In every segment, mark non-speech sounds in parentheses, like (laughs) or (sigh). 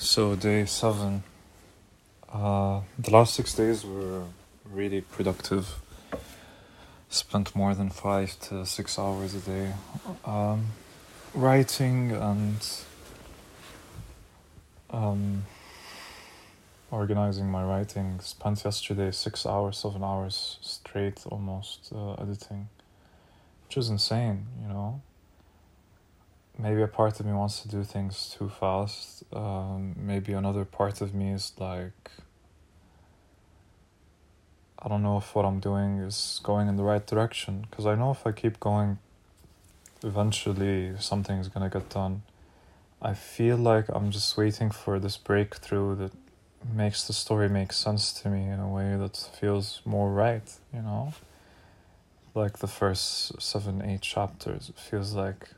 So day seven. Uh, the last six days were really productive. Spent more than five to six hours a day um, writing and um, organizing my writing. Spent yesterday six hours, seven hours straight almost uh, editing, which is insane, you know maybe a part of me wants to do things too fast. Um, maybe another part of me is like, I don't know if what I'm doing is going in the right direction. Because I know if I keep going, eventually something's gonna get done. I feel like I'm just waiting for this breakthrough that makes the story make sense to me in a way that feels more right, you know? Like the first seven, eight chapters, it feels like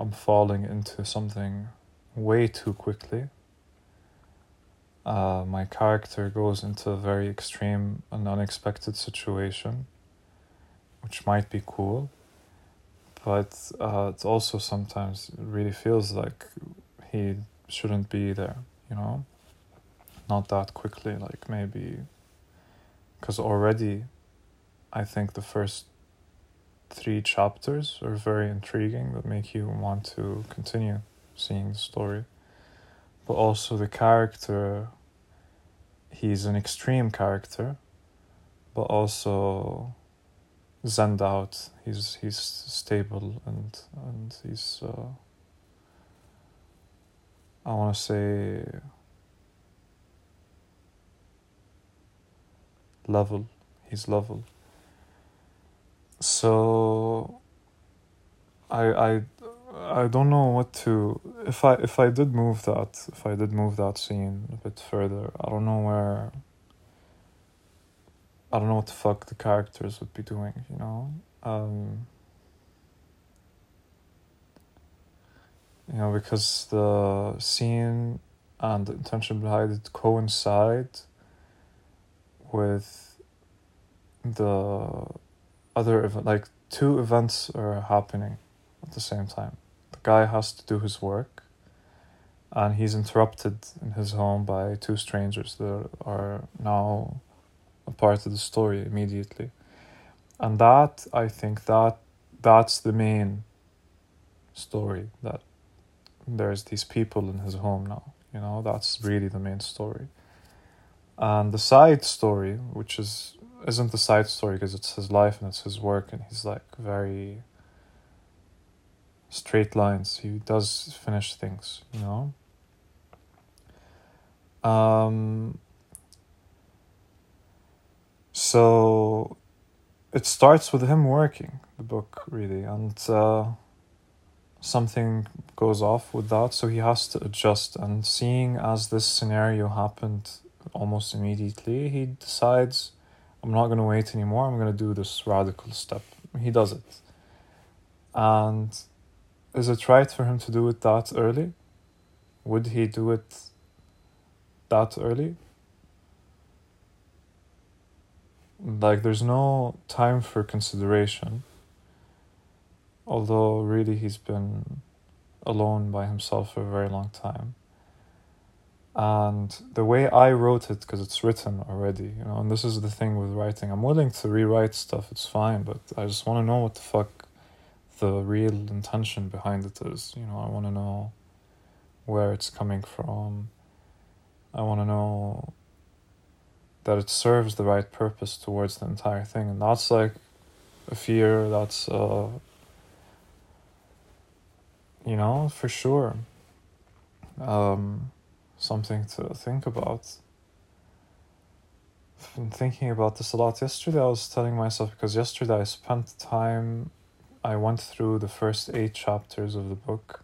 I'm falling into something way too quickly. Uh, my character goes into a very extreme and unexpected situation, which might be cool, but uh, it also sometimes really feels like he shouldn't be there, you know? Not that quickly, like maybe. Because already, I think the first three chapters are very intriguing that make you want to continue seeing the story. But also the character, he's an extreme character, but also zened out. He's he's stable and and he's uh, I want to say level. He's level so I I I don't know what to if I if I did move that if I did move that scene a bit further I don't know where I don't know what the fuck the characters would be doing you know? Um you know because the scene and the intention behind it coincide with the other like two events are happening at the same time. The guy has to do his work, and he's interrupted in his home by two strangers that are now a part of the story immediately. And that I think that that's the main story that there's these people in his home now. You know, that's really the main story. And the side story, which is isn't the side story because it's his life and it's his work and he's like very straight lines. He does finish things, you know. Um, so it starts with him working the book really and uh, something goes off with that so he has to adjust and seeing as this scenario happened almost immediately he decides I'm not going to wait anymore. I'm going to do this radical step. He does it. And is it right for him to do it that early? Would he do it that early? Like, there's no time for consideration. Although, really, he's been alone by himself for a very long time and the way I wrote it, because it's written already, you know, and this is the thing with writing. I'm willing to rewrite stuff, it's fine, but I just want to know what the fuck the real intention behind it is. You know, I want to know where it's coming from. I want to know that it serves the right purpose towards the entire thing, and that's like a fear. That's uh, you know, for sure. Um, something to think about. I've been thinking about this a lot. Yesterday, I was telling myself because yesterday I spent time, I went through the first eight chapters of the book,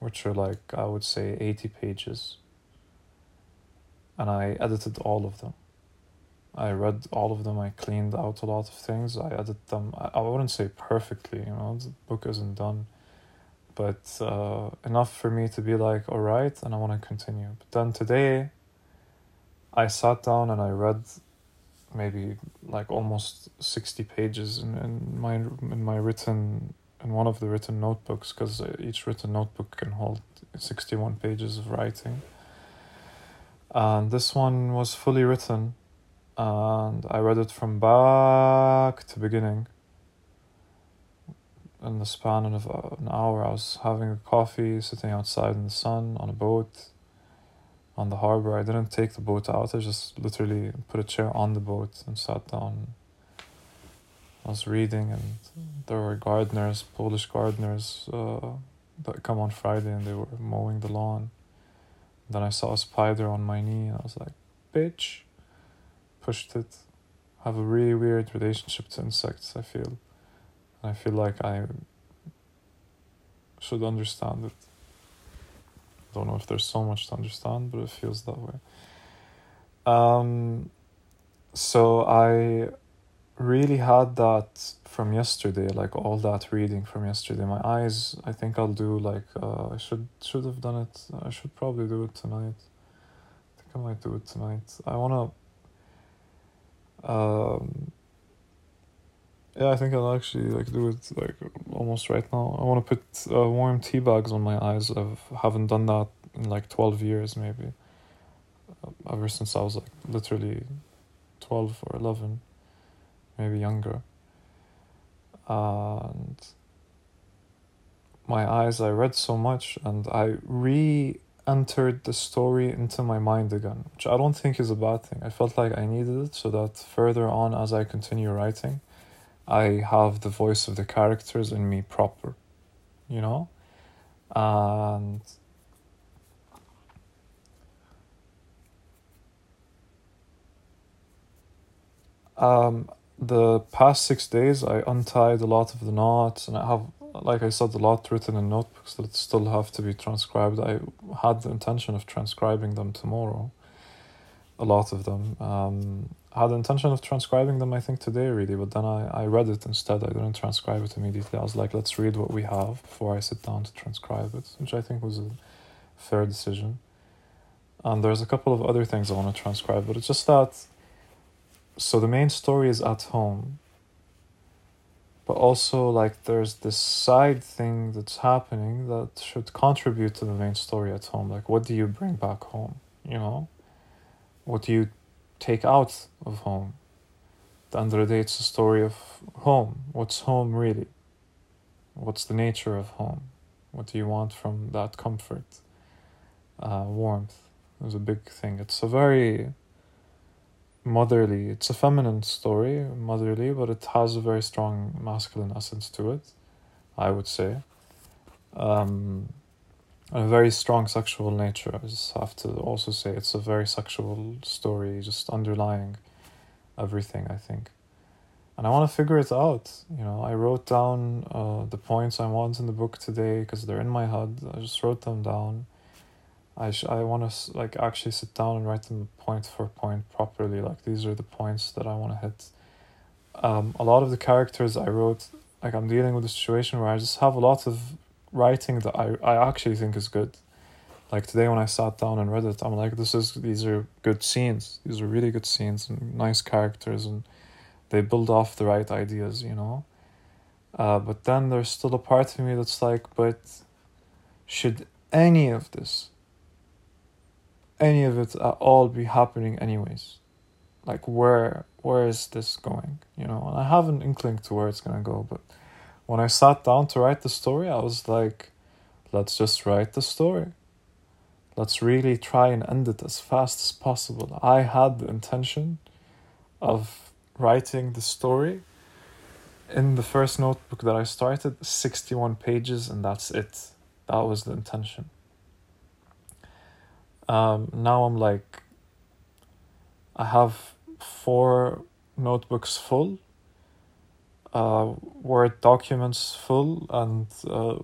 which are like, I would say, 80 pages. And I edited all of them. I read all of them. I cleaned out a lot of things. I edited them. I, I wouldn't say perfectly, you know, the book isn't done but uh, enough for me to be like, all right, and I want to continue. But then today, I sat down and I read maybe like almost 60 pages in, in my in my written in one of the written notebooks because each written notebook can hold 61 pages of writing. And this one was fully written, and I read it from back to beginning. In the span of an hour, I was having a coffee, sitting outside in the sun on a boat on the harbor. I didn't take the boat out, I just literally put a chair on the boat and sat down. I was reading, and there were gardeners, Polish gardeners, uh, that come on Friday and they were mowing the lawn. Then I saw a spider on my knee and I was like, bitch. Pushed it. I have a really weird relationship to insects, I feel. I feel like I should understand it. Don't know if there's so much to understand, but it feels that way. Um, so I really had that from yesterday, like all that reading from yesterday. My eyes, I think I'll do like uh, I should should have done it. I should probably do it tonight. I think I might do it tonight. I wanna. Um, yeah, I think I'll actually like do it like almost right now. I want to put uh, warm tea bags on my eyes. I haven't done that in like twelve years, maybe. Ever since I was like literally twelve or eleven maybe younger. And my eyes, I read so much and I re entered the story into my mind again, which I don't think is a bad thing. I felt like I needed it so that further on, as I continue writing, I have the voice of the characters in me proper, you know? And um, the past six days, I untied a lot of the knots, and I have, like I said, a lot written in notebooks that still have to be transcribed. I had the intention of transcribing them tomorrow, a lot of them. Um, I had the intention of transcribing them, I think, today, really, but then I, I read it instead. I didn't transcribe it immediately. I was like, let's read what we have before I sit down to transcribe it, which I think was a fair decision. And there's a couple of other things I want to transcribe, but it's just that so the main story is at home but also like there's this side thing that's happening that should contribute to the main story at home like what do you bring back home you know what do you take out of home. The end of the day it's a story of home. What's home really? What's the nature of home? What do you want from that comfort? Uh, warmth is a big thing. It's a very motherly. It's a feminine story, motherly, but it has a very strong masculine essence to it, I would say. Um, a very strong sexual nature. I just have to also say it's a very sexual story, just underlying everything, I think. And I want to figure it out. You know, I wrote down uh, the points I want in the book today because they're in my head. I just wrote them down I sh- I want to like actually sit down and write them point for point properly. Like these are the points that I want to hit. Um, a lot of the characters I wrote, like I'm dealing with a situation where I just have a lot of writing that I I actually think is good. Like today when I sat down and read it, I'm like, this is these are good scenes. These are really good scenes and nice characters, and they build off the right ideas, you know. Uh, but then there's still a part of me that's like, but should any of this any of it at all be happening anyways like where where is this going you know and i have an inkling to where it's to go but when i sat down to write the story i was like let's just write the story. Let's really try and end it as fast as possible. I had the intention of writing the story in the first notebook that i started 61 pages and that's it. That was the intention. Um, now I'm like, I have four notebooks full, uh, Word documents full, and uh,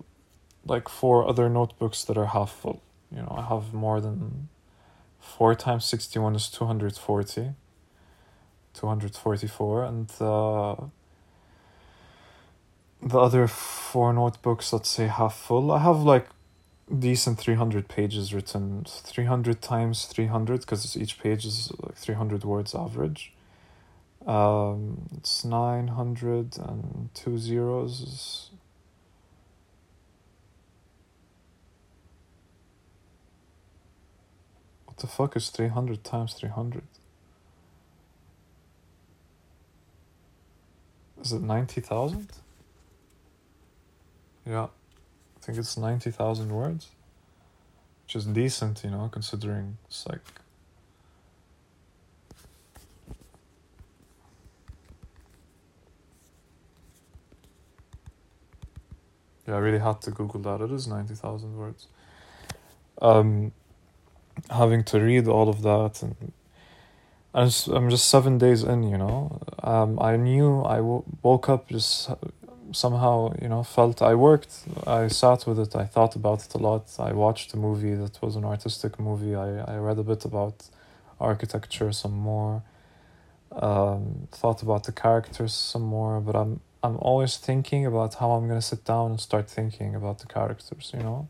like four other notebooks that are half full. You know, I have more than four times 61 is 240, 244, and uh, the other four notebooks, let's say half full. I have like decent 300 pages written 300 times 300 because each page is like 300 words average um, it's nine hundred and two zeros. What the fuck is 300 times 300? Is it 90,000? Yeah, I think it's 90,000 words. Which is decent, you know, considering it's like Yeah, I really had to Google that. It is 90,000 words. Um, having to read all of that and I'm just, I'm just seven days in, you know. Um, I knew I w- woke up just somehow, you know, felt I worked. I sat with it. I thought about it a lot. I watched a movie that was an artistic movie. I, I read a bit about architecture some more. Um, thought about the characters some more. But I'm I'm always thinking about how I'm gonna sit down and start thinking about the characters. You know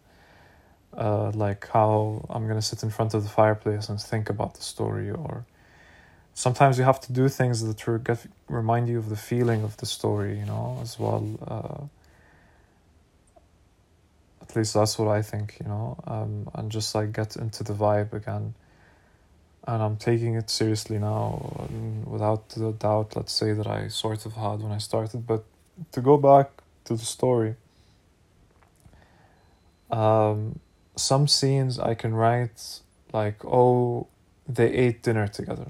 uh, like how I'm gonna sit in front of the fireplace and think about the story, or sometimes you have to do things that re- get, remind you of the feeling of the story, you know, as well. Uh, at least that's what I think, you know, um, and just like get into the vibe again. And I'm taking it seriously now, without the doubt, let's say, that I sort of had when I started. But to go back to the story, um, some scenes I can write like, oh, they ate dinner together.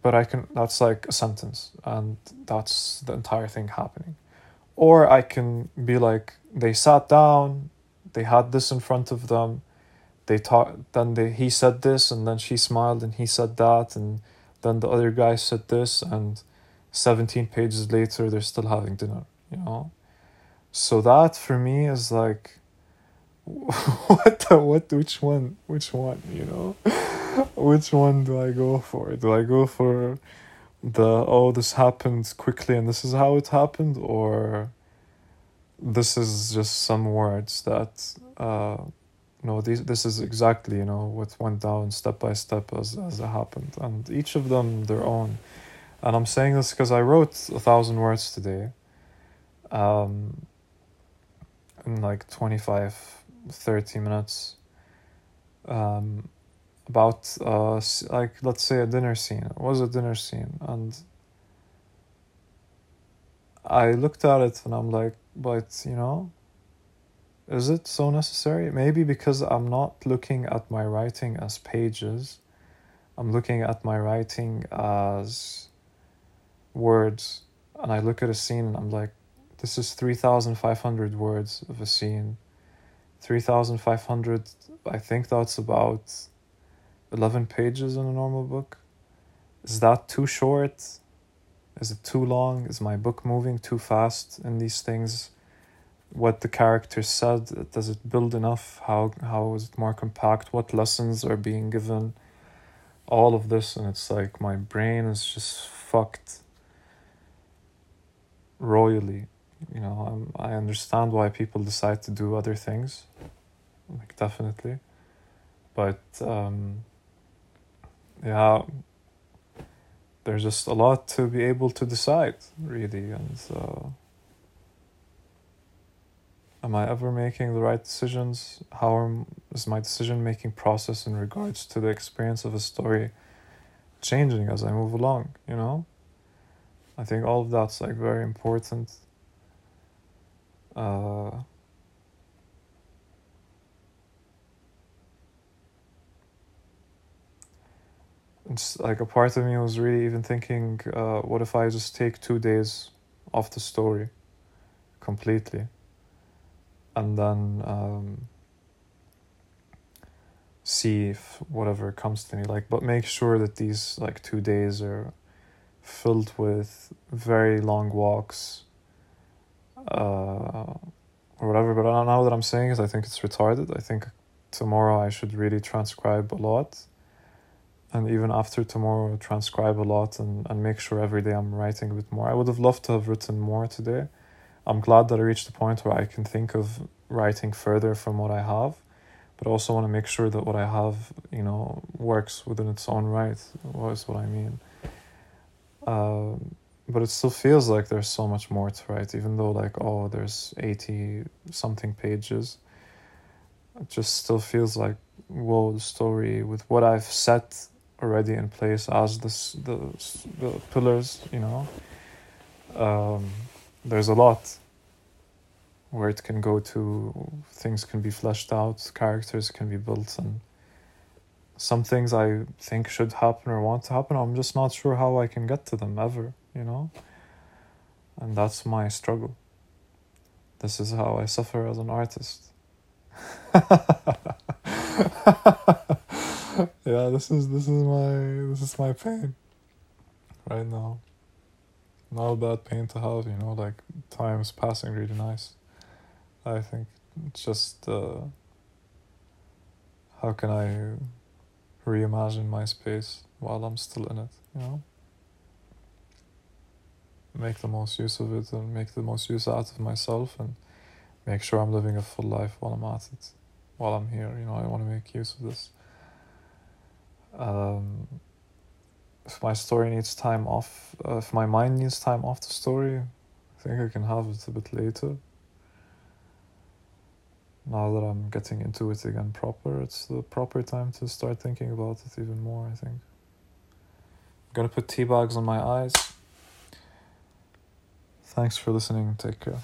But I can, that's like a sentence, and that's the entire thing happening. Or I can be like, they sat down, they had this in front of them, they talked, then they, he said this, and then she smiled, and he said that, and then the other guy said this, and 17 pages later, they're still having dinner, you know? So that for me is like, (laughs) what the, what which one which one you know (laughs) which one do i go for do i go for the oh this happened quickly and this is how it happened or this is just some words that uh no these this is exactly you know what went down step by step as as it happened. And each of them their own. And i'm saying this because i wrote a thousand words today um in like 25 30 minutes um, about uh, like let's say a dinner scene. It was a dinner scene. And i looked at it and i'm like but you know is it so necessary maybe because i'm not looking at my writing as pages i'm looking at my writing as words and i look at a scene and i'm like this is 3500 words of a scene 3,500, I think that's about 11 pages in a normal book. Is that too short? Is it too long? Is my book moving too fast in these things? What the character said, does it build enough? How, how is it more compact? What lessons are being given? All of this, and it's like my brain is just fucked royally you know I'm, i understand why people decide to do other things like definitely but um yeah there's just a lot to be able to decide really and uh, am i ever making the right decisions? How is my decision making process in regards to the experience of a story changing as i move along you know? I think all of that's like very important. Uh, it's like a part of me was really even thinking, uh, what if I just take two days off the story completely and then um, see if whatever comes to me like but make sure that these like two days are filled with very long walks uh, or whatever. But now that I'm saying is I think it's retarded. I think tomorrow I should really transcribe a lot. And even after tomorrow, transcribe a lot and, and make sure every day I'm writing a bit more. I would have loved to have written more today. I'm glad that I reached the point where I can think of writing further from what I have, but also want to make sure that what I have, you know, works within its own right. Was what I mean. Um, but it still feels like there's so much more to write even though like oh there's 80 something pages it just still feels like whoa, the story, with what I've set already in place as this, the the pillars, you know, um, there's a lot where it can go to. Things can be fleshed out, characters can be built, and some things I think should happen or want to happen. I'm just not sure how I can get to them ever, you know. And that's my struggle. This is how I suffer as an artist. (laughs) yeah, this is this is my this is my pain right now. Not a bad pain to have, you know, like time's passing really nice. I think it's just uh, how can I reimagine my space while I'm still in it, you know? Make the most use of it and make the most use out of myself and make sure I'm living a full life while I'm at it, while I'm here, you know, I want to make use of this. Um, if my story needs time off, uh, if my mind needs time off the story, I think I can have it a bit later. Now that I'm getting into it again proper, it's the proper time to start thinking about it even more, I think. I'm gonna put tea bags on my eyes. Thanks for listening. Take care.